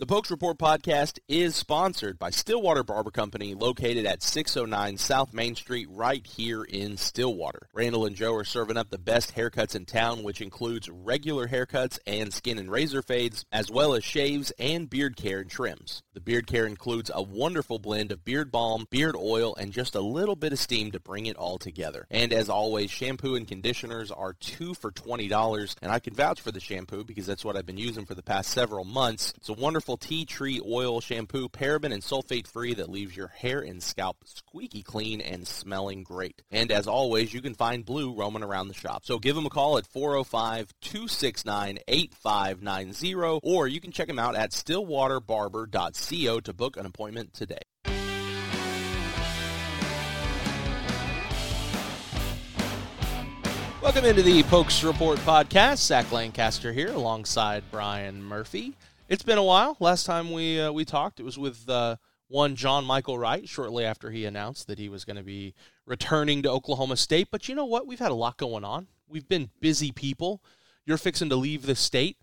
The Pokes Report podcast is sponsored by Stillwater Barber Company, located at 609 South Main Street, right here in Stillwater. Randall and Joe are serving up the best haircuts in town, which includes regular haircuts and skin and razor fades, as well as shaves and beard care and trims. The beard care includes a wonderful blend of beard balm, beard oil, and just a little bit of steam to bring it all together. And as always, shampoo and conditioners are two for $20, and I can vouch for the shampoo because that's what I've been using for the past several months. It's a wonderful tea tree oil shampoo, paraben and sulfate free that leaves your hair and scalp squeaky clean and smelling great. And as always, you can find Blue roaming around the shop. So give them a call at 405-269-8590 or you can check them out at stillwaterbarber.co to book an appointment today. Welcome into the Pokes Report podcast. Zach Lancaster here alongside Brian Murphy. It's been a while. Last time we uh, we talked, it was with uh, one John Michael Wright shortly after he announced that he was going to be returning to Oklahoma State. But you know what? We've had a lot going on. We've been busy people. You're fixing to leave the state.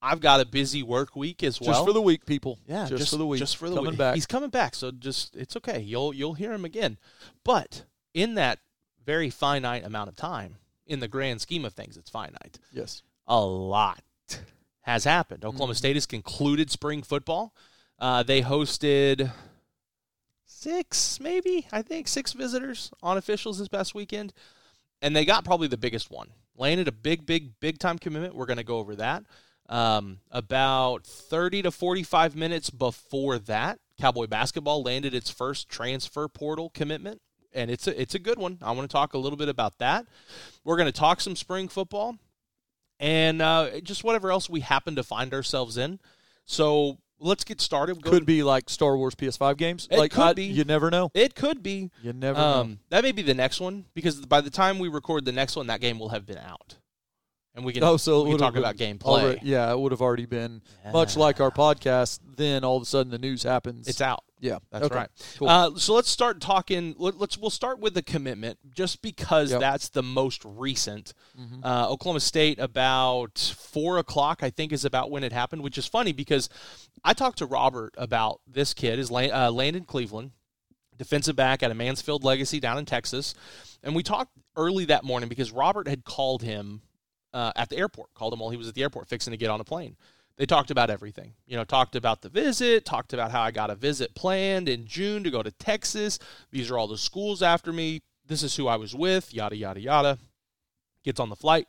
I've got a busy work week as well. Just for the week, people. Yeah, just, for the week. Just for the coming week. back. He's coming back, so just it's okay. You'll you'll hear him again. But in that very finite amount of time, in the grand scheme of things, it's finite. yes. A lot has happened. Oklahoma Mhm. State has concluded spring football. Uh, they hosted six, maybe I think six visitors on officials this past weekend, and they got probably the biggest one. Landed a big, big, big time commitment. We're going to go over that. Um, about 30 to 45 minutes before that, Cowboy basketball landed its first transfer portal commitment, and it's a it's a good one. I want to talk a little bit about that. We're going to talk some spring football and uh, just whatever else we happen to find ourselves in. So let's get started. Go- Could be like Star Wars PS5 games. It like could I- be. You never know. It could be. You never know. Um, that may be the next one because by the time we record the next one, that game will have been out, and we can Oh, so we can talk about gameplay. Already- yeah, it would have already been much like our podcast. Then all of a sudden the news happens. It's out. Yeah, That's Okay. right. Cool. Uh, so let's start talking. Let, let's we'll start with the commitment, just because Yep. that's the most recent. Mhm. Uh, Oklahoma State about four o'clock, I think, is about when it happened. Which is funny because I talked to Robert about this kid, is uh, Landyn Cleveland, defensive back at a Mansfield Legacy down in Texas, and we talked early that morning because Robert had called him uh, at the airport, called him while he was at the airport fixing to get on a plane they talked about everything. You know, talked about the visit, talked about how I got a visit planned in June to go to Texas. These are all the schools after me. This is who I was with, yada, yada, yada. Gets on the flight,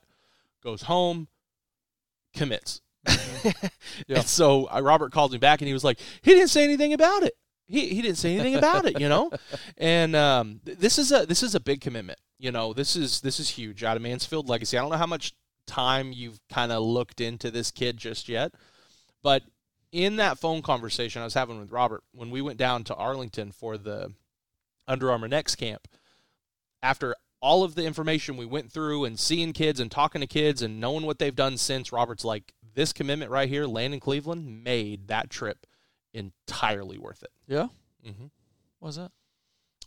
goes home, commits. Yeah. And so uh, Robert called me back and he was like, he didn't say anything about it. He, he didn't say anything about it, you know. And um, th- this is a this is a big commitment. You know, this is this is huge out of Mansfield Legacy. I don't know how much time you've kind of looked into this kid just yet, but in that phone conversation I was having with Robert when we went down to Arlington for the Under Armour Next camp, after all of the information we went through and seeing kids and talking to kids and knowing what they've done since, Robert's like, this commitment right here, Landyn Cleveland, made that trip entirely worth it. yeah. Mm-hmm. What was that?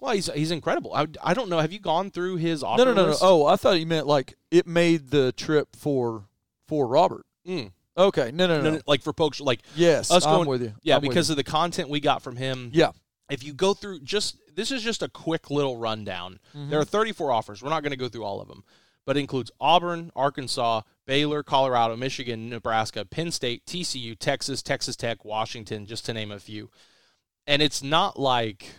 Well, he's he's incredible. I, I don't know. Have you gone through his No, no, no, no. Oh, I thought you meant like it made the trip for for Robert. Mm. Okay. No, no, no. No, like for pokes, like Yes, Us I'm going- with you. yeah, I'm because you. of the content we got from him. yeah. If you go through just this is just a quick little rundown. Mm-hmm. There are 34 offers. We're not going to go through all of them, but it includes Auburn, Arkansas, Baylor, Colorado, Michigan, Nebraska, Penn State, TCU, Texas, Texas Tech, Washington, just to name a few. And it's not like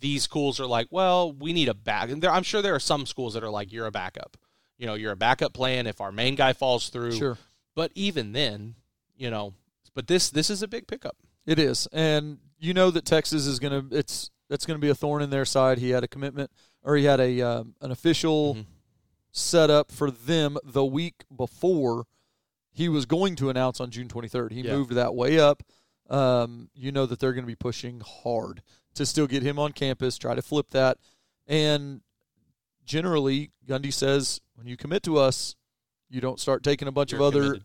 these schools are like, well, we need a back. And there, I'm sure there are some schools that are like, you're a backup. You know, you're a backup plan if our main guy falls through. Sure. But even then, you know, but this this is a big pickup. It is, and you know that Texas is going to it's that's going to be a thorn in their side. He had a commitment, or he had a um, an official Mhm. set up for them the week before he was going to announce on June 23rd. He Yeah. moved that way up. Um, you know that they're going to be pushing hard to still get him on campus, try to flip that, and generally Gundy says when you commit to us, you don't start taking a bunch You're of other committed.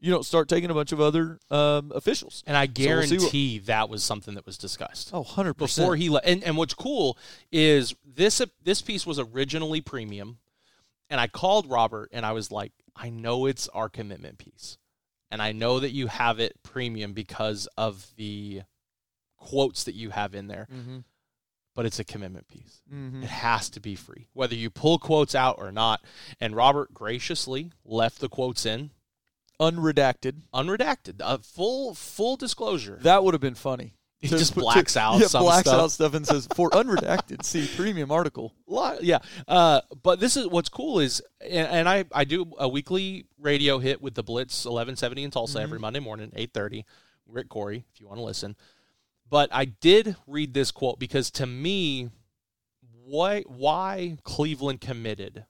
you don't start taking a bunch of other um, officials. And I So we'll what- guarantee that was something that was discussed. Oh, 100%. before he le- and and what's cool is this this piece was originally premium, and I called Robert and I was like, I know it's our commitment piece, and I know that you have it premium because of the quotes that you have in there. Mm-hmm. But it's a commitment piece. Mm-hmm. It has to be free, whether you pull quotes out or not. And Robert graciously left the quotes in, Unredacted. unredacted, a full full disclosure. That would have been funny. He To just put- to- blacks out yeah, some blacks stuff. out stuff and says for unredacted. see premium article. yeah. Uh, but this is what's cool is, and, and I I do a weekly radio hit with the Blitz eleven seventy in Tulsa every Monday morning eight thirty. Rick Corey, if you want to listen. But I did read this quote because to me, why why Cleveland committed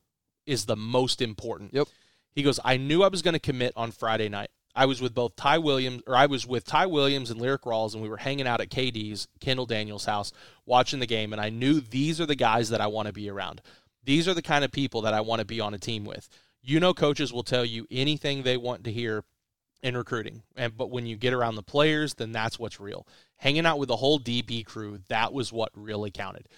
is the most important. Yep. He goes, I knew I was going to commit on Friday night. I was with both Ty Williams, or I was with Ty Williams and Lyrik Rawls, and we were hanging out at KD's, Kendal Daniels' house, watching the game. And I knew these are the guys that I want to be around. These are the kind of people that I want to be on a team with. You know, coaches will tell you anything they want to hear in recruiting, and but when you get around the players, then that's what's real. Hanging out with the whole DB crew, that was what really counted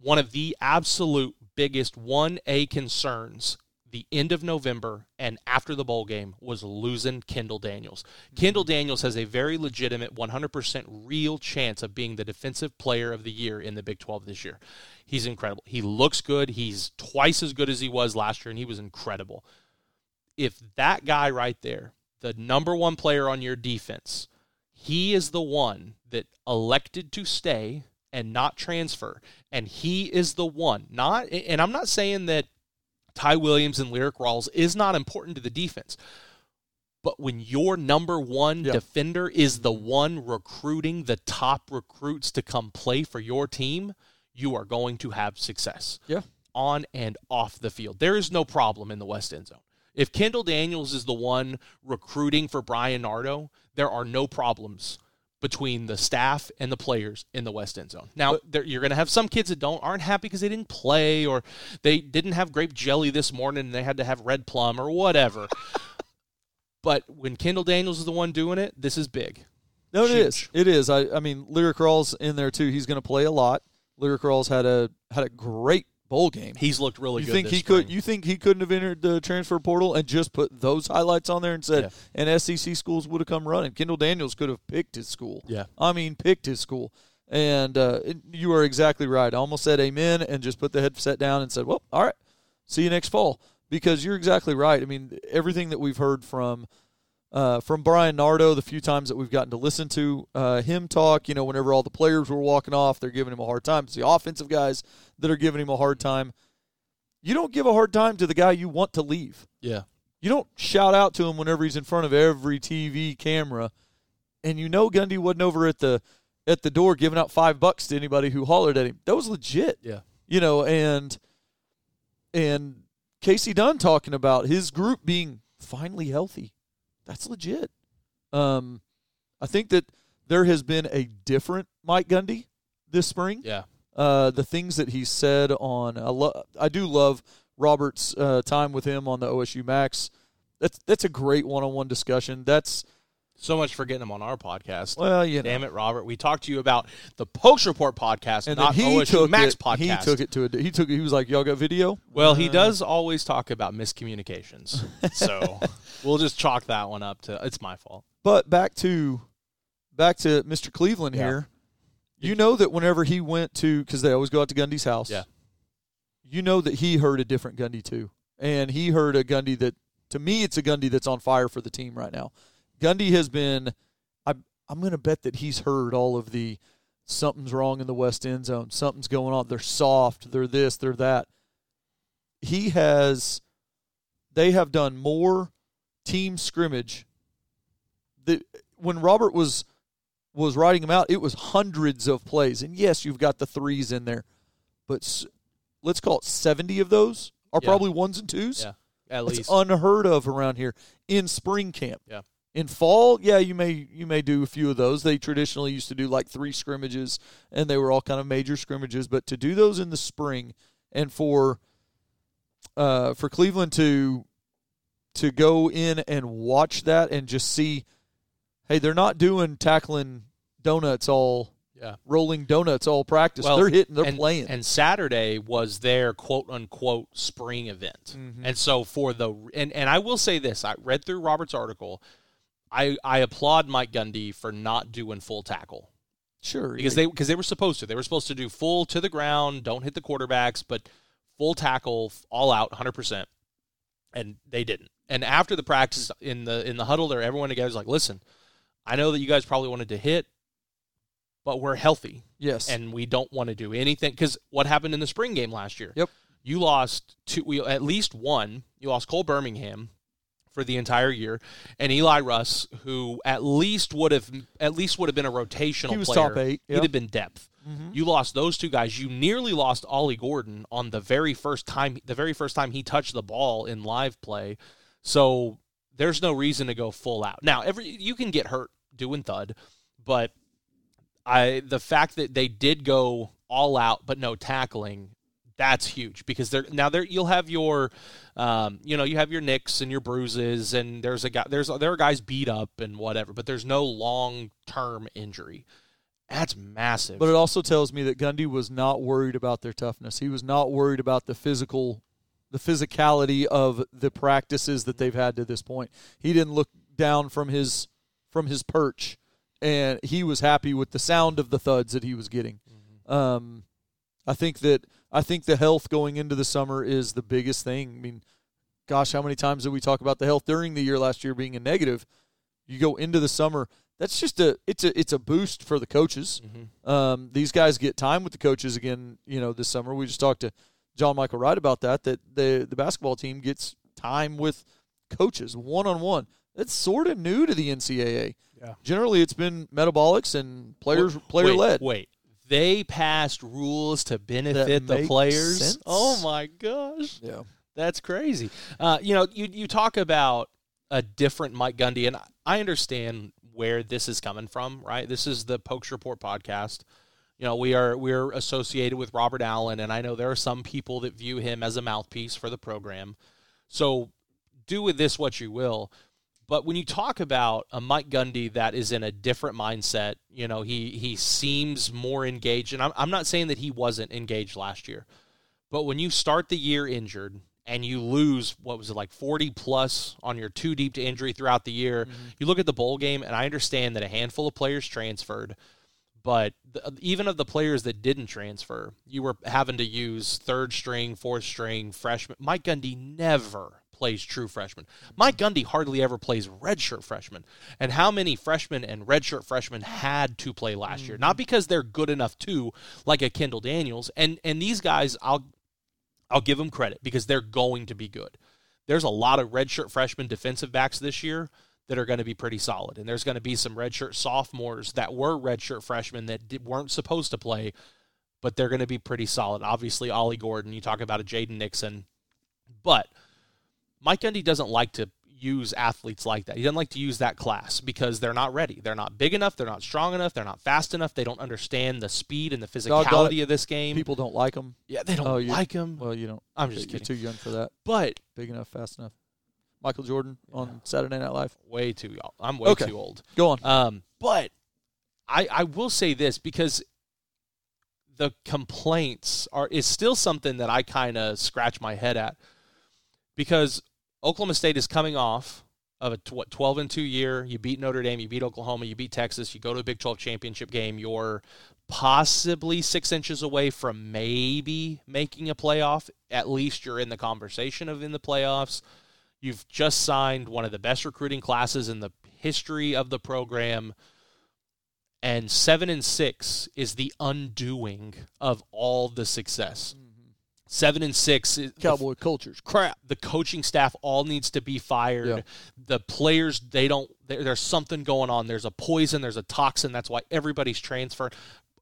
one of the absolute biggest 1A concerns the end of November and after the bowl game was losing Kendal Daniels. Mm-hmm. Kendal Daniels has a very legitimate 100% real chance of being the defensive player of the year in the Big 12 this year. He's incredible. He looks good. He's twice as good as he was last year and he was incredible. If that guy right there, the number 1 player on your defense, he is the one that elected to stay and not transfer. And he is the one, not, and I'm not saying that Ty Williams and Lyrik Rawls is not important to the defense. But when your number one Yeah. defender is the one recruiting the top recruits to come play for your team, you are going to have success Yeah. on and off the field. There is no problem in the West End zone. If Kendal Daniels is the one recruiting for Bryan Nardo, there are no problems between the staff and the players in the West End zone. Now, there, you're going to have some kids that don't aren't happy because they didn't play or they didn't have grape jelly this morning and they had to have red plum or whatever. but when Kendal Daniels is the one doing it, this is big. No, it is. Huge. It is. I, I mean, Lyrik Rawls in there too. He's going to play a lot. Lyrik Rawls had a had a great bowl game. He's looked really you good. think he could? You think he couldn't have entered the transfer portal and just put those highlights on there and said, and SEC schools would have come running. Kendal Daniels could have picked his school. Yeah. I mean, picked his school. And uh, it- you are exactly right. I almost said amen and just put the headset down and said, well, all right, see you next fall. Because you're exactly right. I mean, everything that we've heard from uh, from Bryan Nardo, the few times that we've gotten to listen to uh, him talk, you know, whenever all the players were walking off, they're giving him a hard time. It's the offensive guys that are giving him a hard time. You don't give a hard time to the guy you want to leave. Yeah. You don't shout out to him whenever he's in front of every TV camera. And you know Gundy wasn't over at the at the door giving out five bucks to anybody who hollered at him. That was legit. Yeah. You know, and and Kasey Dunn talking about his group being finally healthy. That's legit. Um, I think that there has been a different Mike Gundy this spring. Yeah. Uh, the things that he said on I, lo- I do love Robert's uh, time with him on the OSU Max. That's that's a great one-on-one discussion. That's So much for getting him on our podcast. well, you know, Damn it, Robert. We talked to you about the Pokes Report podcast, and not he OSU took Max it. podcast. He took it to a. He took. it. He was like, "Y'all got video?" Well, he Uh, does always talk about miscommunications. so we'll just chalk that one up to it's my fault. But back to back to Mr. Cleveland Yeah. here. You know that whenever he went to because they always go out to Gundy's house. Yeah. You know that he heard a different Gundy too, and he heard a Gundy that to me it's a Gundy that's on fire for the team right now. Gundy has been. I I'm going to bet that he's heard all of the something's wrong in the West End zone. Something's going on. They're soft. They're this. They're that. He has. They have done more team scrimmage. The when Robert was was writing them out, it was hundreds of plays. And yes, you've got the threes in there, but s- let's call it seventy of those are Yeah. probably ones and twos. Yeah, at That's least. unheard of around here in spring camp. Yeah. In fall, yeah, you may you may do a few of those. They traditionally used to do like three scrimmages, and they were all kind of major scrimmages. But to do those in the spring, and for uh, for Cleveland to to go in and watch that and just see, hey, they're not doing tackling donuts all Yeah. rolling donuts all practice. Well, they're hitting, they're and, playing. And Saturday was their quote unquote spring event. Mhm. And so for the and and I will say this, I read through Robert's article. I I applaud Mike Gundy for not doing full tackle sure, because they because they were supposed to. They were supposed to do full to the ground, don't hit the quarterbacks, but full tackle all out 100%. And they didn't. And after the practice in the in the huddle there everyone together was like, "Listen, I know that you guys probably wanted to hit, but we're healthy yes, and we don't want to do anything because what happened in the spring game last year? Yep. You lost two, we, at least one. You lost Cole Birmingham for the entire year, and Eli Russ, who at least would have at least would have been a rotational he was player. top eight. He'd have been depth. Mm-hmm. You lost those two guys. You nearly lost Ollie Gordon on the very first time the very first time he touched the ball in live play. So there's no reason to go full out. Now, every you can get hurt doing thud, but I the fact that they did go all out but no tackling that's huge because they're now there you'll have your um, you know you have your nicks and your bruises and there's a guy there's there are guys beat up and whatever but there's no long term injury that's massive But it also tells me that Gundy was not worried about their toughness. He was not worried about the physical, the physicality of the practices that they've had to this point. He didn't look down from his from his perch, and he was happy with the sound of the thuds that he was getting. Um, I think that I think the health going into the summer is the biggest thing. I mean, gosh, how many times did we talk about the health during the year last year being a negative? You go into the summer. That's just a it's a it's a boost for the coaches. Mhm. Um, these guys get time with the coaches again. You know, this summer we just talked to John Michael Wright about that. That the the basketball team gets time with coaches one on one. That's sort of new to the NCAA. Yeah. Generally, it's been metabolics and players player led. Wait, they passed rules to benefit the players. sense. Oh my gosh, Yeah. that's crazy. Uh, you know, you you talk about a different Mike Gundy, and I understand where this is coming from. Right, this is the Pokes Report podcast. You know, we are we're associated with Robert Allen, and I know there are some people that view him as a mouthpiece for the program. So, do with this what you will. But when you talk about a Mike Gundy that is in a different mindset, you know, he he seems more engaged. And I'm, I'm not saying that he wasn't engaged last year, but when you start the year injured and you lose, what was it, like 40 plus on your two deep to injury throughout the year, mm-hmm. you look at the bowl game, and I understand that a handful of players transferred. But the, even of the players that didn't transfer, you were having to use third string, fourth string, freshman. Mike Gundy never plays true freshman. Mike Gundy hardly ever plays redshirt freshman. And how many freshmen and redshirt freshmen had to play last year? Not mm-hmm. because they're good enough to, like a Kendal Daniels. And and these guys, I'll I'll give them credit because they're going to be good. There's a lot of redshirt freshman defensive backs this year that are going to be pretty solid, and there's going to be some redshirt sophomores that were redshirt freshmen that di- weren't supposed to play, but they're going to be pretty solid. Obviously, Ollie Gordon. You talk about a Jaden Nixon, but Mike Gundy doesn't like to use athletes like that. He doesn't like to use that class because they're not ready. They're not big enough. They're not strong enough. They're not fast enough. They don't understand the speed and the physicality of this game. People don't like them. yeah, they don't Oh, like them. Well, you don't. I'm just You're kidding. too young for that. But Big enough, fast enough. Michael Jordan on Saturday Night Live. way too young. I'm way Okay. too old. Go on. Um, but I I will say this because the complaints are is still something that I kind of scratch my head at because Oklahoma State is coming off of a what 12 and 2 year. You beat Notre Dame, you beat Oklahoma, you beat Texas, you go to a Big 12 championship game. You're possibly six inches away from maybe making a playoff. At least you're in the conversation of in the playoffs. You've just signed one of the best recruiting classes in the history of the program. And seven and six is the undoing of all the success. Seven and six is Cowboy culture's crap. the coaching staff all needs to be fired. Yeah. The players they don't. There, there's something going on. There's a poison. There's a toxin. That's why everybody's transferred.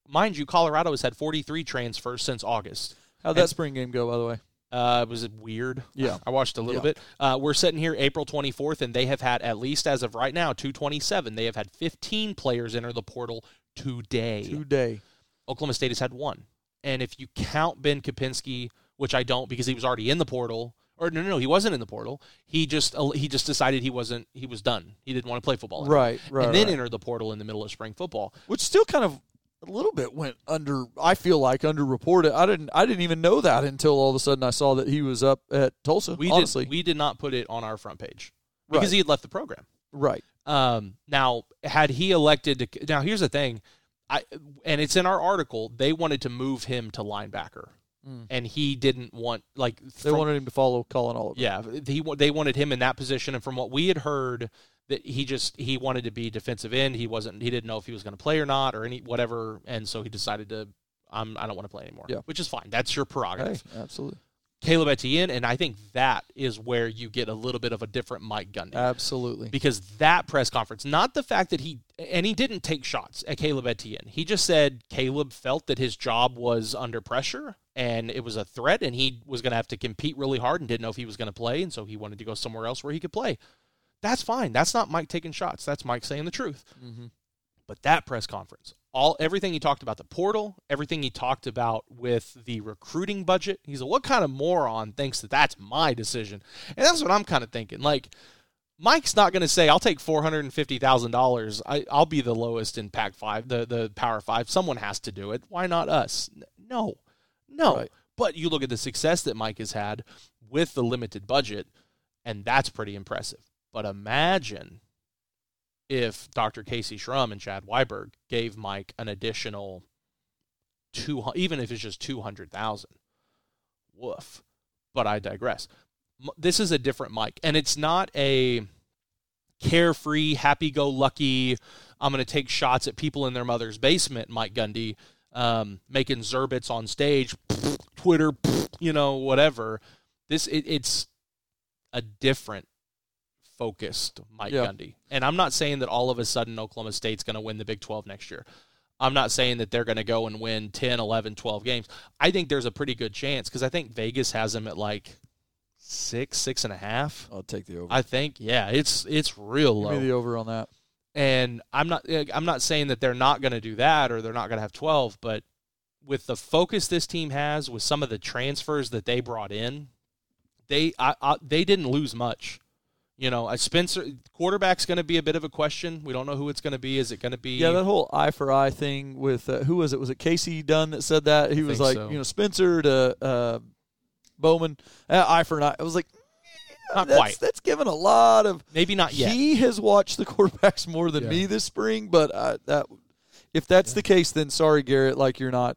Mind you, Colorado has had 43 transfers since August. How'd that And- spring game go, by the way? Uh, was it weird? Yeah. I watched a little Yeah. bit. Uh, we're sitting here April 24th, and they have had at least as of right now 227. They have had 15 players enter the portal today. Today. Oklahoma State has had one. And if you count Ben Kapinski, which I don't because he was already in the portal, or no, no, no, he wasn't in the portal. He just he just decided he wasn't he was done. He didn't want to play football, anymore. Right, right. and then right. entered the portal in the middle of spring football. Which still kind of a little bit went under. I feel like underreported. I didn't. I didn't even know that until all of a sudden I saw that he was up at Tulsa. We honestly, did, we did not put it on our front page because Right. he had left the program. right. Um, now, had he elected to, now here's the thing, I and it's in our article. They wanted to move him to linebacker, Mm. and he didn't want like They from- wanted him to follow Collin Oliver. Yeah, he they wanted him in that position, and from what we had heard, that he just he wanted to be defensive end. He wasn't. He didn't know if he was going to play or not, or any whatever, and so he decided to. I'm, I don't want to play anymore. Yeah. which is fine. That's your Hey, prerogative. absolutely, Caleb Etienne, and I think that is where you get a little bit of a different Mike Gundy absolutely. because that press conference, not the fact that he and he didn't take shots at Caleb Etienne. He just said Caleb felt that his job was under pressure and it was a threat, and he was going to have to compete really hard and didn't know if he was going to play, and so he wanted to go somewhere else where he could play. That's fine. That's not Mike taking shots. That's Mike saying the truth. Mhm. But that press conference, all everything he talked about the portal, everything he talked about with the recruiting budget, he's like, what kind of moron thinks that that's my decision? And that's what I'm kind of thinking. Like, Mike's not going to say, "I'll take four hundred and fifty thousand dollars. I'll be the lowest in Pac Five, the the Power Five. Someone has to do it. Why not us? No, no. Right. But you look at the success that Mike has had with the limited budget, and that's pretty impressive. But imagine if Dr. Kayse Shrum and Chad Weiberg gave Mike an additional two, even if it's just two hundred thousand. Woof. But I digress. This is a different Mike, and it's not a carefree, happy-go-lucky. I'm going to take shots at people in their mother's basement. Mike Gundy um, making zerbits on stage, Twitter, you know, whatever. This it, it's a different focused Mike Yeah. Gundy. And I'm not saying that all of a sudden Oklahoma State's going to win the Big 12 next year. I'm not saying that they're going to go and win 10, 11, 12 games. I think there's a pretty good chance because I think Vegas has them at like six, six and a half. I'll take the over. I think, yeah, it's it's real Give low. me the over on that. And I'm not eh, I'm not saying that they're not going to do that or they're not going to have 12, but with the focus this team has with some of the transfers that they brought in, they I, I, they didn't lose much. You know, a Spencer quarterback's going to be a bit of a question. We don't know who it's going to be. Is it going to be Yeah, that whole eye for eye thing with uh, who was it? Was it Kasey Dunn that said that? He was like, so. you know, Spencer to uh, Bowman, uh, eye for an eye. I was like, Not that's, quite. That's given a lot of. maybe not yet? He has watched the quarterbacks more than Yeah. me this spring, but uh, that if that's the case, then sorry, Garrett. Like you're not.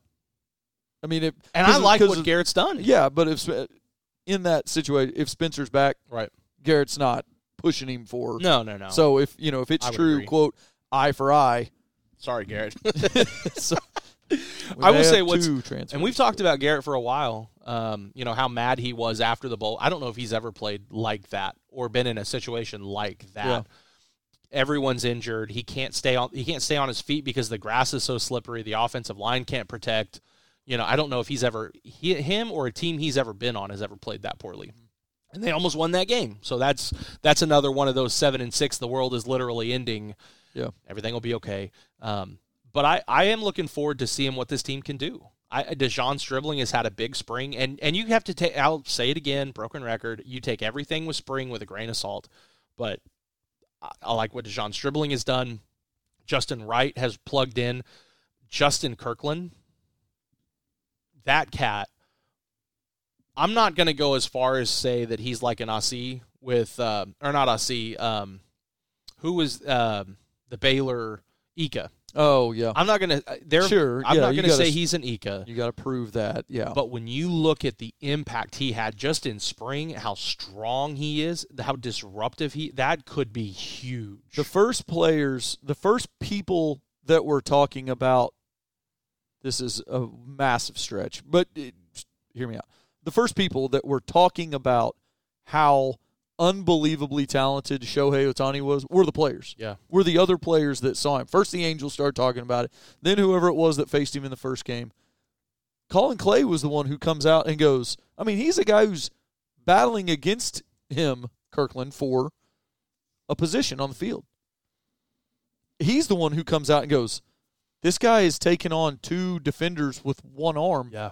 I mean, if, and I like what of- Garrett's done. Yeah, but if in that situation, if Spencer's back, Right. Garrett's not pushing him for. No, no, no. So if you know if it's I would true, agree. quote eye for eye. sorry, Garrett. so, we I may will say have what's- two transfers. And we've talked about Garrett for a while. Um, you know how mad he was after the bowl. I don't know if he's ever played like that or been in a situation like that. Yeah. Everyone's injured. He can't stay on. He can't stay on his feet because the grass is so slippery. The offensive line can't protect. You know, I don't know if he's ever he, him or a team he's ever been on has ever played that poorly. And they almost won that game. So that's that's another one of those seven and six. The world is literally ending. Yeah. everything will be okay. Um, but I, I am looking forward to seeing what this team can do. I, De'Zhaun Stribling has had a big spring, and, and you have to take. I'll say it again, broken record. You take everything with spring with a grain of salt, but I, I like what De'Zhaun Stribling has done. Justin Wright has plugged in. Justin Kirkland, that cat. I'm not going to go as far as say that he's like an Aussie with, uh, or not Aussie. Um, who was um, the Baylor Ika? Oh yeah, I'm not gonna. They're, Sure, I'm yeah, not gonna gotta say he's an Ika. you got to prove that. Yeah, But when you look at the impact he had just in spring, how strong he is, how disruptive he, that could be huge. the first players, the first people that we're talking about. This is a massive stretch, but it, hear me out. The first people that were talking about how unbelievably talented Shohei Ohtani was were the players. Yeah. Were the other players that saw him. First, the Angels started talking about it. Then, whoever it was that faced him in the first game. Collin Clay was the one who comes out and goes, I mean, he's a guy who's battling against him, Kirkland, for a position on the field. He's the one who comes out and goes, This guy is taking on two defenders with one arm yeah,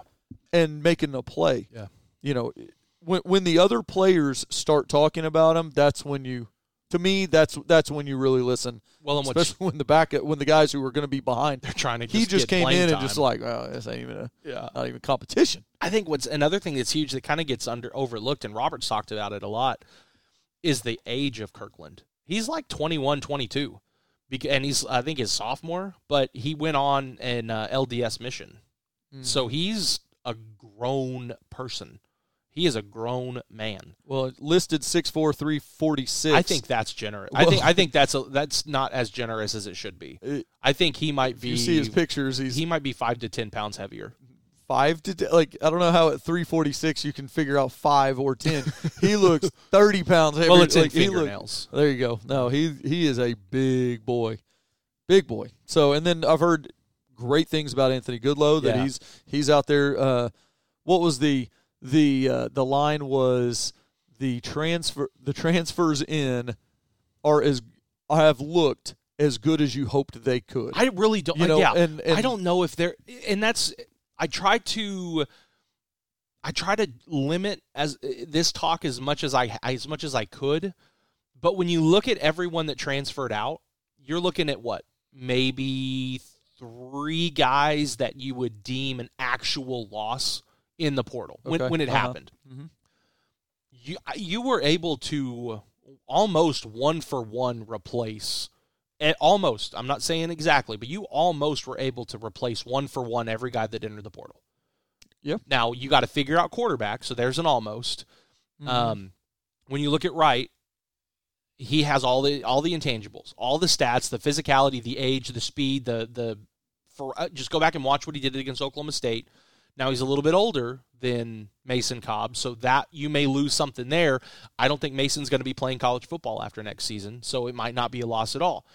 and making a play. Yeah. You know, when when the other players start talking about him, that's when you to me, that's that's when you really listen. Well, and what Especially when the back when the guys who were going to be behind, they're trying to he just, just get came in time. and just like, oh, this ain't even a yeah. not even competition. I think what's another thing that's huge that kind of gets under overlooked, and Robert's talked about it a lot, is the age of Kirkland. He's like 21, 22, Bec- and he's I think his sophomore, but he went on an uh, LDS mission, Mm. so he's a grown person. He is a grown man. Well, listed six four three forty six. I think that's generous. I think I think that's a, that's not as generous as it should be. It- I think he might be. you see his pictures. He's he might be five to ten pounds heavier. five to like I don't know how at three forty six you can figure out five or ten. he looks thirty pounds heavier. Well, it's like, look- fingernails. there you go. No, he he is a big boy, big boy. So and then I've heard great things about Anthony Goodlow that Yeah. he's he's out there. Uh, what was the the uh, the line was the transfer the transfers in are as I have looked as good as you hoped they could. I really don't. You know, yeah, and- and- I don't know if they're. And that's. I try to. I try to limit as this talk as much as I as much as I could, but when you look at everyone that transferred out, you're looking at what maybe three guys that you would deem an actual loss in the portal when Okay. when it Uh-huh. happened. Mhm. You you were able to almost one for one replace eh, almost i'm not saying exactly but you almost were able to replace one for one every guy that entered the portal Yeah. now you got to figure out quarterback so there's an almost Mhm. um, when you look at Wright, he has all the all the intangibles, all the stats, the physicality, the age, the speed, the the for uh, just go back and watch what he did against Oklahoma State. Now he's a little bit older than Mason Cobb, so that you may lose something there. I don't think Mason's going to be playing college football after next season, so it might not be a loss at all.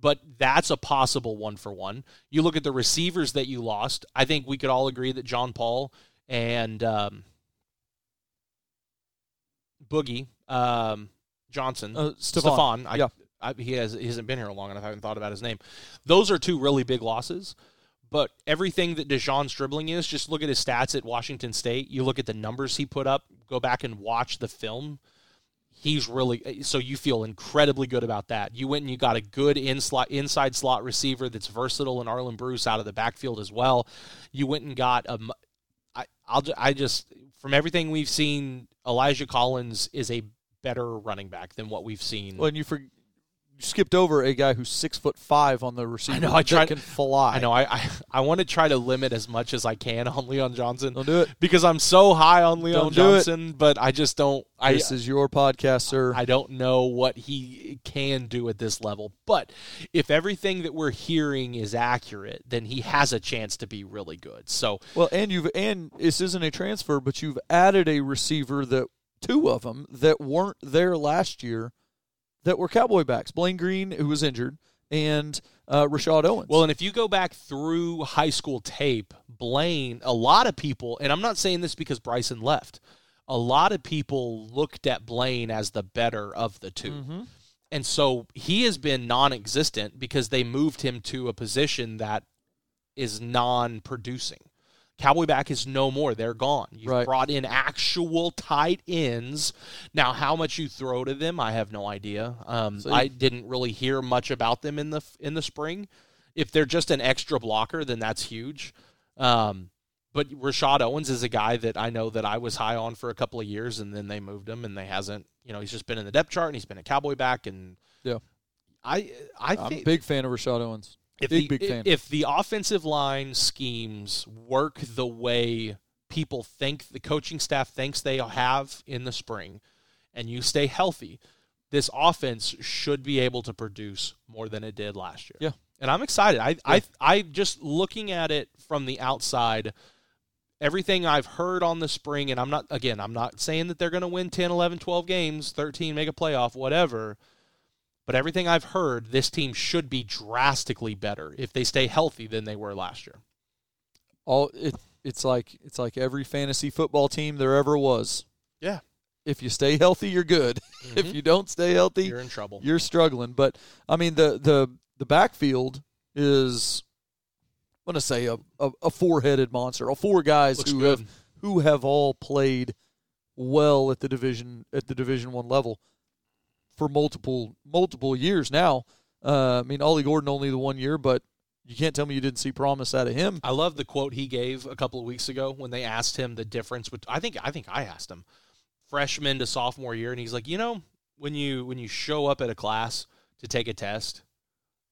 But that's a possible one for one. You look at the receivers that you lost. I think we could all agree that John Paul and um, Boogie um, Johnson, Uh, Stephon. I, Yeah. I, he has he hasn't been here long enough. I haven't thought about his name. Those are two really big losses. But everything that De'Zhaun Stribling is, just look at his stats at Washington State. You look at the numbers he put up. Go back and watch the film. He's really so you feel incredibly good about that. You went and you got a good in slot, inside slot receiver that's versatile and Arland Bruce out of the backfield as well. You went and got a. I I'll I just from everything we've seen, Elijah Collins is a better running back than what we've seen. Well, and you, for, you skipped over a guy who's six foot five on the receiver. know, I tried- can fly. I know I, I I want to try to limit as much as I can on Leon Johnson Don't do it. because I'm so high on Leon Don't do. Johnson, but I just don't. I this is your podcast, sir. I don't know what he can do at this level. But if everything that we're hearing is accurate, then he has a chance to be really good. So well, and you've and this isn't a transfer, but you've added a receiver that two of them that weren't there last year, that were Cowboy backs. Blaine Green, who was injured, and uh, Rashod Owens. Well, and if you go back through high school tape, Blaine, a lot of people, and I'm not saying this because Bryson left, a lot of people looked at Blaine as the better of the 2 Mhm. And so he has been non existent because they moved him to a position that is non producing. Cowboy back is no more. They're gone. You've Right. brought in actual tight ends. Now, how much you throw to them, I have no idea. Um, So- I didn't really hear much about them in the in the spring. If they're just an extra blocker, then that's huge. Um, but Rashod Owens is a guy that I know that I was high on for a couple of years, and then they moved him, and they hasn't. You know, he's just been in the depth chart, and he's been a Cowboy back, and Yeah. I I I'm a big fan of Rashod Owens. If big, the, big fan. If the offensive line schemes work the way people think the coaching staff thinks they have in the spring, and you stay healthy, this offense should be able to produce more than it did last year. Yeah. And I'm excited. I I I just looking at it from the outside everything I've heard on the spring and I'm not again, I'm not saying that they're going to win 10, 11, 12 games, 13 make a playoff, whatever. But everything I've heard, this team should be drastically better if they stay healthy than they were last year. All it it's like it's like every fantasy football team there ever was. Yeah. If you stay healthy, you're good. if Mhm. you don't stay healthy, You're in trouble. you're struggling. But I mean, the the the backfield is I'm gonna say a a, a four headed monster. All four guys Looks who good. have who have all played well at the division at the Division One level. For multiple multiple years now. Uh, I mean, Ollie Gordon only the one year, but you can't tell me you didn't see promise out of him. I love the quote he gave a couple of weeks ago when they asked him the difference. But I think I think I asked him freshman to sophomore year, and he's like, you know, when you when you show up at a class to take a test,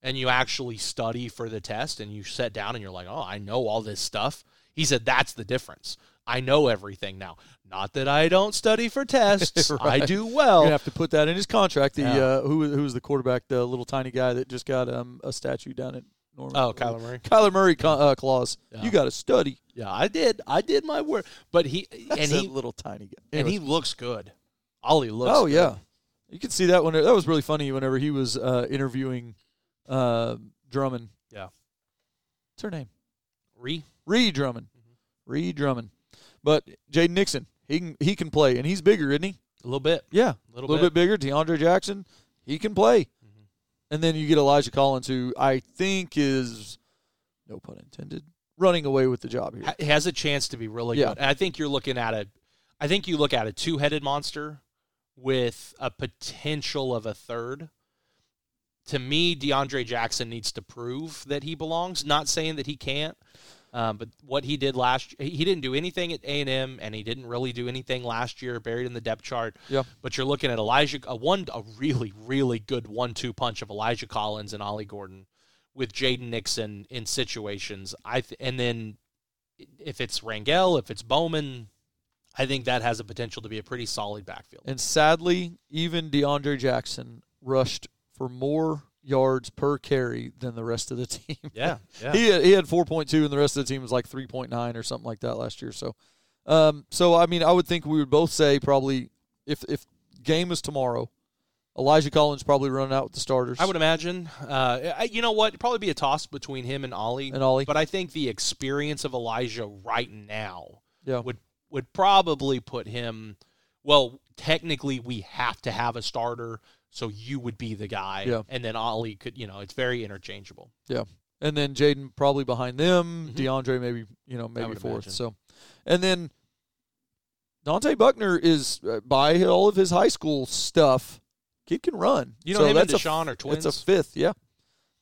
and you actually study for the test, and you sit down and you're like, oh, I know all this stuff. He said that's the difference. I know everything now. Not that I don't study for tests. right. I do well. You have to put that in his contract. The yeah. uh, who who was the quarterback, the little tiny guy that just got um, a statue down at Norman. Oh, Kyler Murray. Kyler Murray uh, clause. Yeah. You got to study. Yeah, I did. I did my work. But he That's and he little tiny guy, and he looks good. Ollie looks. Oh good. yeah, you can see that when that was really funny whenever he was uh, interviewing uh, Drummond. Yeah, what's her name? Ree. Ree Drummond. Mm-hmm. Ree Drummond. But Jaden Nixon, he can he can play, and he's bigger, isn't he? A little bit. Yeah, a little, little bit. bit. bigger. DeAndre Jackson, he can play. Mm-hmm. And then you get Elijah Collins, who I think is, no pun intended, running away with the job here. He has a chance to be really yeah. good. And I think you're looking at a, I think you look at a two-headed monster with a potential of a third. To me, DeAndre Jackson needs to prove that he belongs. Not saying that he can't, um, but what he did last, he didn't do anything at A and M, and he didn't really do anything last year, buried in the depth chart. Yeah. But you're looking at Elijah, a one, a really, really good one-two punch of Elijah Collins and Ollie Gordon, with Jaden Nixon in situations. I th- and then if it's Rangel, if it's Bowman, I think that has a potential to be a pretty solid backfield. And sadly, even DeAndre Jackson rushed for more yards per carry than the rest of the team. Yeah, yeah. he had, he had 4.2 and the rest of the team was like 3.9 or something like that last year. So, um, so I mean, I would think we would both say probably if if game is tomorrow, Elijah Collins probably running out with the starters. I would imagine. Uh, you know what? It'd probably be a toss between him and Ollie. And Ollie, but I think the experience of Elijah right now yeah. would would probably put him. Well, technically, we have to have a starter so you would be the guy, yeah. and then Ollie could, you know, it's very interchangeable. Yeah, and then Jaden probably behind them, mm-hmm. DeAndre maybe, you know, maybe fourth. Imagine. So, and then Dante Buckner is uh, by all of his high school stuff. Kid can run. You know, so him that's and Deshaun a, are twins. That's a fifth, yeah.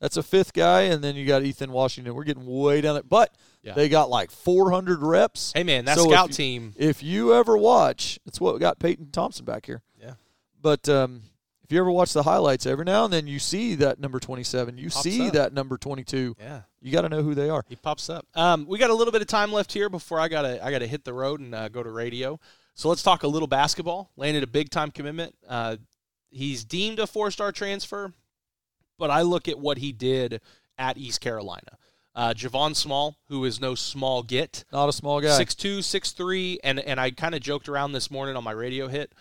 That's a fifth guy, and then you got Ethan Washington. We're getting way down there, but yeah. they got like 400 reps. Hey man, that so scout if team. if you ever watch, it's what got Peyton Thompson back here. Yeah, but um, if you ever watch the highlights, every now and then you see that number 27. You see up. that number 22. Yeah. You got to know who they are. He pops up. Um, we got a little bit of time left here before I got to I got to hit the road and uh, go to radio. So let's talk a little basketball. Landed a big time commitment. Uh, he's deemed a four star transfer, but I look at what he did at East Carolina. Uh, Javon Small, who is no small get, not a small guy, six two, six three, and and I kind of joked around this morning on my radio hit.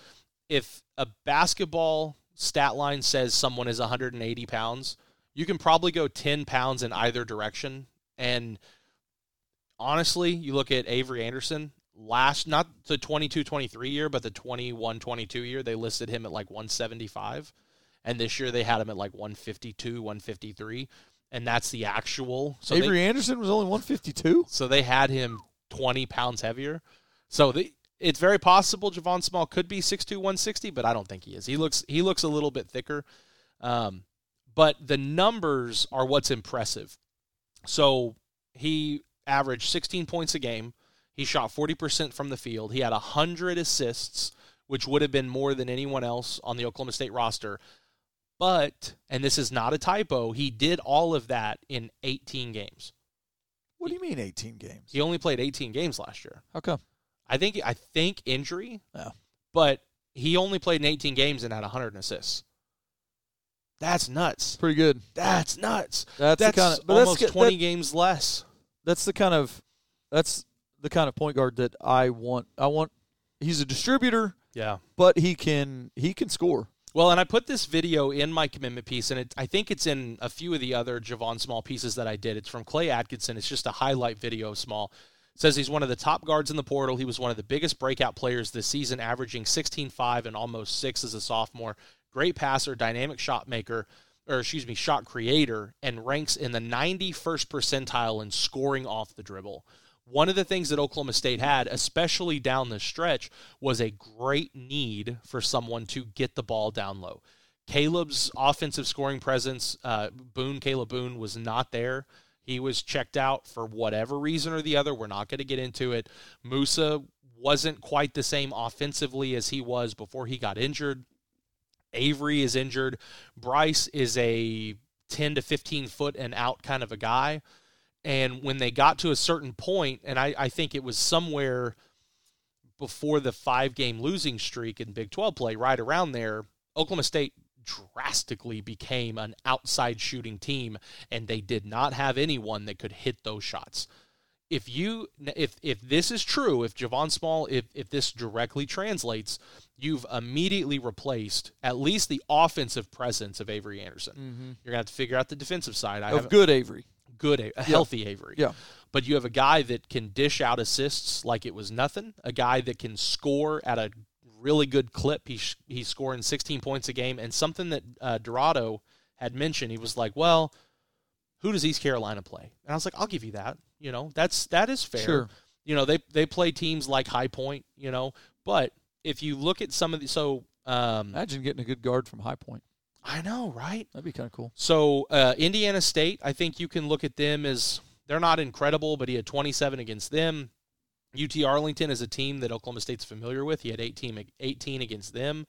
If a basketball stat line says someone is 180 pounds, you can probably go 10 pounds in either direction. And honestly, you look at Avery Anderson, last, not the 22 23 year, but the 21 22 year, they listed him at like 175. And this year they had him at like 152, 153. And that's the actual. So Avery they, Anderson was only 152? So they had him 20 pounds heavier. So they, it's very possible Javon Small could be 6'2", 160, but I don't think he is. He looks he looks a little bit thicker. Um, but the numbers are what's impressive. So he averaged 16 points a game. He shot 40% from the field. He had 100 assists, which would have been more than anyone else on the Oklahoma State roster. But, and this is not a typo, he did all of that in 18 games. What do you mean 18 games? He only played 18 games last year. How come? I think I think injury. Yeah. But he only played in 18 games and had 100 assists. That's nuts. Pretty good. That's nuts. That's, that's kind of almost that's, 20 that, games less. That's the kind of that's the kind of point guard that I want. I want. He's a distributor. Yeah. But he can he can score. Well, and I put this video in my commitment piece, and it, I think it's in a few of the other Javon Small pieces that I did. It's from Clay Atkinson. It's just a highlight video of Small says he's one of the top guards in the portal. He was one of the biggest breakout players this season, averaging 16-5 and almost 6 as a sophomore. Great passer, dynamic shot maker, or excuse me, shot creator, and ranks in the 91st percentile in scoring off the dribble. One of the things that Oklahoma State had, especially down the stretch, was a great need for someone to get the ball down low. Caleb's offensive scoring presence, uh, Boone, Caleb Boone, was not there. He was checked out for whatever reason or the other. We're not going to get into it. Musa wasn't quite the same offensively as he was before he got injured. Avery is injured. Bryce is a 10 to 15 foot and out kind of a guy. And when they got to a certain point, and I, I think it was somewhere before the five game losing streak in Big 12 play, right around there, Oklahoma State drastically became an outside shooting team, and they did not have anyone that could hit those shots. If you if if this is true, if Javon Small, if if this directly translates, you've immediately replaced at least the offensive presence of Avery Anderson. Mm-hmm. You're gonna have to figure out the defensive side. I Of good Avery. good, a healthy Avery. Yeah. But you have a guy that can dish out assists like it was nothing. A guy that can score at a really good clip. He's he's scoring 16 points a game. And something that uh, Dorado had mentioned, he was like, "Well, who does East Carolina play?" And I was like, "I'll give you that. You know, that's that is fair. Sure. You know, they they play teams like High Point. You know, but if you look at some of the so." Um, Imagine getting a good guard from High Point. I know, right? That'd be kind of cool. So uh, Indiana State, I think you can look at them as they're not incredible, but he had 27 against them. UT Arlington is a team that Oklahoma State's familiar with. He had 18, 18 against them.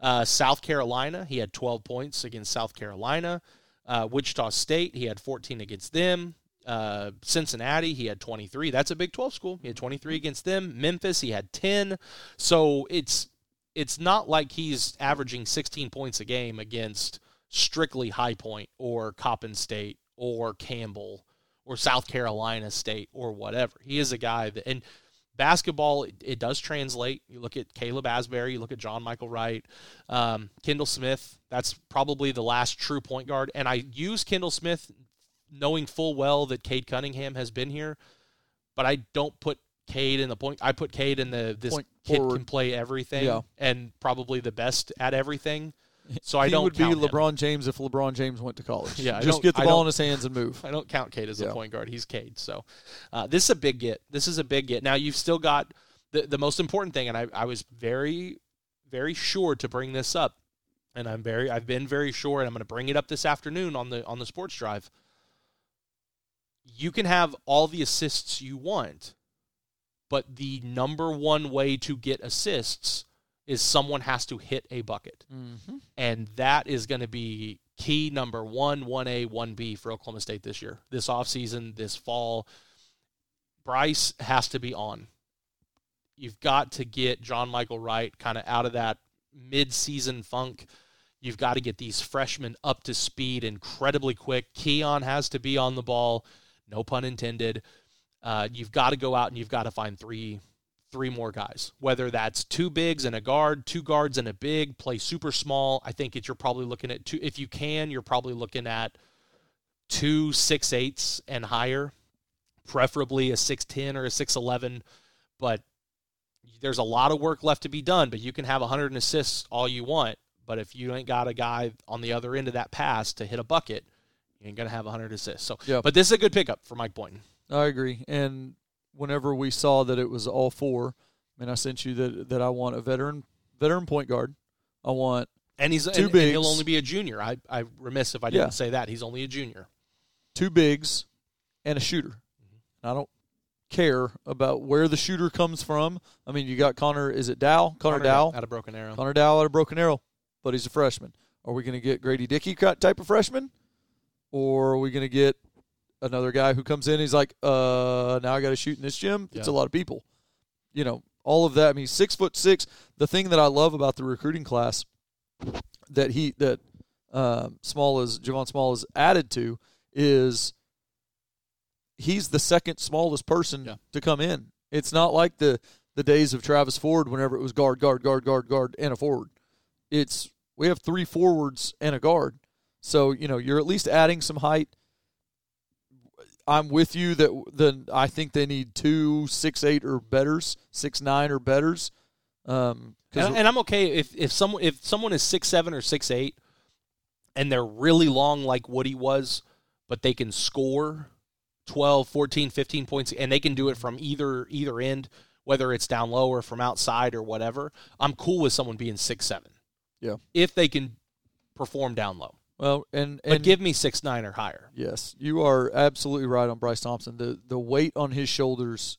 Uh, South Carolina, he had 12 points against South Carolina. Uh, Wichita State, he had 14 against them. Uh, Cincinnati, he had 23. That's a Big 12 school. He had 23 against them. Memphis, he had 10. So it's it's not like he's averaging 16 points a game against strictly High Point or Coppin State or Campbell or South Carolina State or whatever. He is a guy that and basketball it, it does translate. You look at Caleb Asbury, you look at John Michael Wright, um, Kendall Smith. That's probably the last true point guard. And I use Kendall Smith knowing full well that Cade Cunningham has been here, but I don't put Cade in the point. I put Cade in the this Point kid forward. can play everything Yeah. and probably the best at everything. So I he don't would be count him. LeBron James if LeBron James went to college. Yeah, just get the I ball in his hands and move. I don't count Cade as a point guard. He's Cade. So uh, this is a big get. This is a big get. Now you've still got the the most important thing, and I, I was very very sure to bring this up, and I'm very I've been very sure, and I'm going to bring it up this afternoon on the on the sports drive. You can have all the assists you want, but the number one way to get assists is someone has to hit a bucket Mm-hmm. and that is going to be key number one, 1A, 1B for Oklahoma State this year, this offseason, this fall. Bryce has to be on. You've got to get John Michael Wright kind of out of that mid-season funk. You've got to get these freshmen up to speed incredibly quick. Keon has to be on the ball, no pun intended. Uh, you've got to go out and you've got to find three three more guys. Whether that's two bigs and a guard, two guards and a big, play super small. I think it, you're probably looking at two. If you can, you're probably looking at two six eights and higher, preferably a six ten or a six eleven. But there's a lot of work left to be done. But you can have 100 assists all you want. But if you ain't got a guy on the other end of that pass to hit a bucket, you ain't gonna have 100 assists. So, Yeah. but this is a good pickup for Mike Boynton. I agree. And whenever we saw that it was all four, I mean, I sent you that that I want a veteran veteran point guard. I want And he's Two and, and bigs. he'll only be a junior. I I remiss if I didn't say that. He's only a junior. two bigs and a shooter. Mm-hmm. I don't care about where the shooter comes from. I mean, you got Connor. Is it Dow? Connor, Dow. out of Broken Arrow. Connor Dow out of Broken Arrow, but he's a freshman. Are we going to get Grady Dickey cut type of freshman, or are we going to get another guy who comes in? He's like, uh, now I got to shoot in this gym. It's a lot of people. You know, all of that. I mean, six foot six. The thing that I love about the recruiting class that he that um, Small is Javon Small is added to is he's the second smallest person Yeah. to come in. It's not like the the days of Travis Ford whenever it was guard, guard, guard, guard, guard, and a forward. It's we have three forwards and a guard. So, you know, you're at least adding some height. I'm with you that then I think they need two six eight or betters, six nine or betters. Um, And, and I'm okay if if someone if someone is six seven or six eight, and they're really long like Woody was, but they can score 12, 14, 15 points, and they can do it from either either end, whether it's down low or from outside or whatever. I'm cool with someone being six seven. Yeah. If they can perform down low. Well, and But and give me six nine or higher. yes, you are absolutely right on Bryce Thompson. The the weight on his shoulders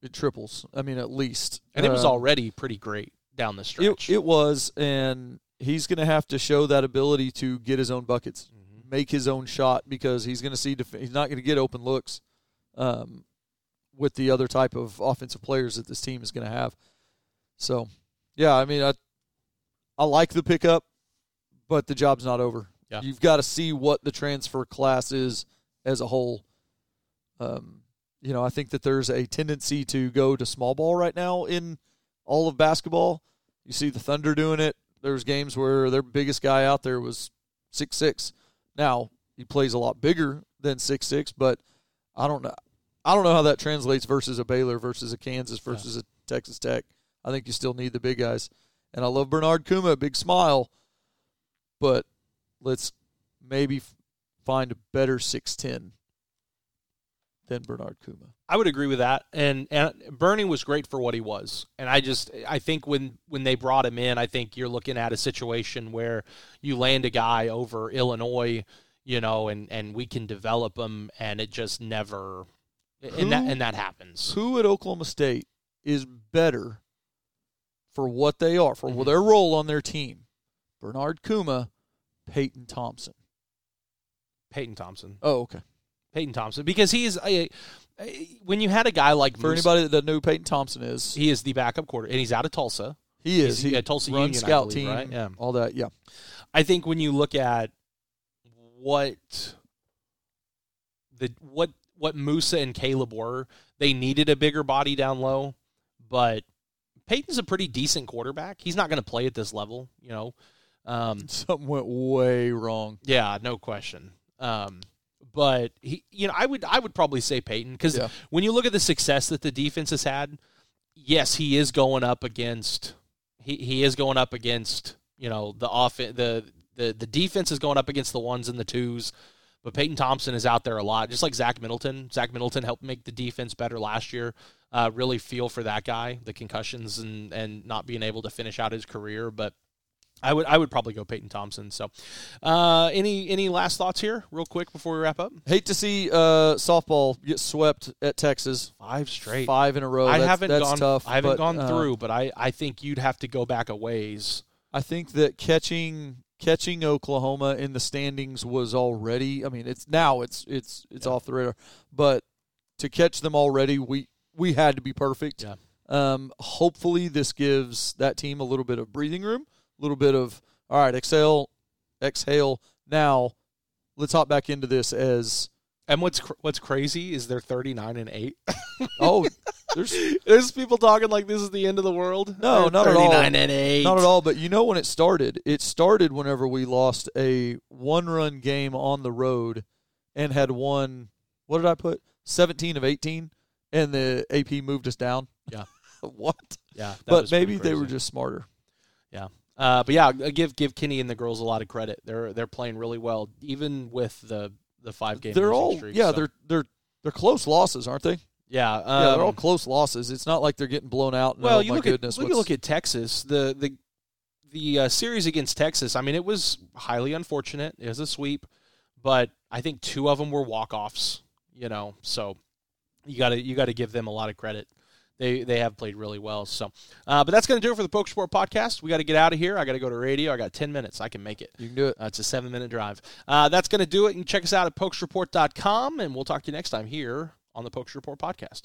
it triples. I mean, at least. And it was Um, already pretty great down the It, stretch. it was, and he's going to have to show that ability to get his own buckets, Mhm. make his own shot, because he's going to see. Def- he's not going to get open looks um, with the other type of offensive players that this team is going to have. So, yeah, I mean, I I like the pickup, but the job's not over. Yeah. You've got to see what the transfer class is as a whole. Um, you know, I think that there's a tendency to go to small ball right now in all of basketball. You see the Thunder doing it. There's games where their biggest guy out there was six six. Now he plays a lot bigger than six six, but I don't know. I don't know how that translates versus a Baylor versus a Kansas versus a Texas Tech. I think you still need the big guys. And I love Bernard Kouma, big smile, but let's maybe f- find a better six ten than Bernard Kouma. I would agree with that. And and Bernie was great for what he was. And I just I think when when they brought him in, I think you're looking at a situation where you land a guy over Illinois, you know, and and we can develop him and it just never and that and that happens. Who at Oklahoma State is better for what they are, for Mhm. their role on their team? Bernard Kouma, Peyton Thompson. Peyton Thompson. Oh, okay. Peyton Thompson because he's is I, I, when you had a guy like For Moose, anybody that who Peyton Thompson is, he is the backup quarter and he's out of Tulsa. he is. he's He at Tulsa Union, scout believe, team, right? Yeah. all that. Yeah. I think when you look at what the what what Moussa and Kalib were, they needed a bigger body down low, but Peyton's a pretty decent quarterback. He's not going to play at this level, you know. Um, Something went way wrong. yeah, no question. Um, but he, you know, I would I would probably say Peyton because Yeah. when you look at the success that the defense has had, yes, he is going up against he, he is going up against you know the off the the the defense is going up against the ones and the twos. But Peyton Thompson is out there a lot, just like Zach Middleton. Zach Middleton helped make the defense better last year. Uh, really feel for that guy, the concussions and and not being able to finish out his career. But I would I would probably go Peyton Thompson. So, uh, any any last thoughts here, real quick before we wrap up? Hate to see uh, softball get swept at Texas. Five straight. Five in a row. I That's, haven't that's gone. tough. I haven't but, gone uh, through, but I, I think you'd have to go back a ways. I think that catching catching Oklahoma in the standings was already. I mean, it's now it's it's it's Yeah. off the radar, but to catch them already, we we had to be perfect. Yeah. Um, hopefully, this gives that team a little bit of breathing room, little bit of all right, exhale, exhale. Now, let's hop back into this as And what's cr- what's crazy is they're thirty nine and eight. oh, there's There's people talking like this is the end of the world. No, They're not at all. 39 and eight. Not at all, but you know when it started? It started whenever we lost a one run game on the road and had won, what did I put? 17 of 18, and the AP moved us down. Yeah. what? Yeah, But maybe they were just smarter. Uh, but yeah, give give Kenny and the girls a lot of credit. They're they're playing really well, even with the the five game. They're all, streak, yeah, so- they're, they're, they're close losses, aren't they? yeah. yeah, they're all um, close losses. It's not like they're getting blown out. And, Well, oh, you my look goodness, at look, at look at Texas. The the the uh, series against Texas. I mean, it was highly unfortunate. It was a sweep, but I think two of them were walk offs. You know, so you got to you got to give them a lot of credit. They they have played really well. So, uh, but that's going to do it for the Pokes Report podcast. We got to get out of here. I got to go to radio. I got ten minutes. I can make it. You can do it. Uh, it's a seven minute drive. Uh, that's going to do it. You can check us out at pokesreport.com, and we'll talk to you next time here on the Pokes Report podcast.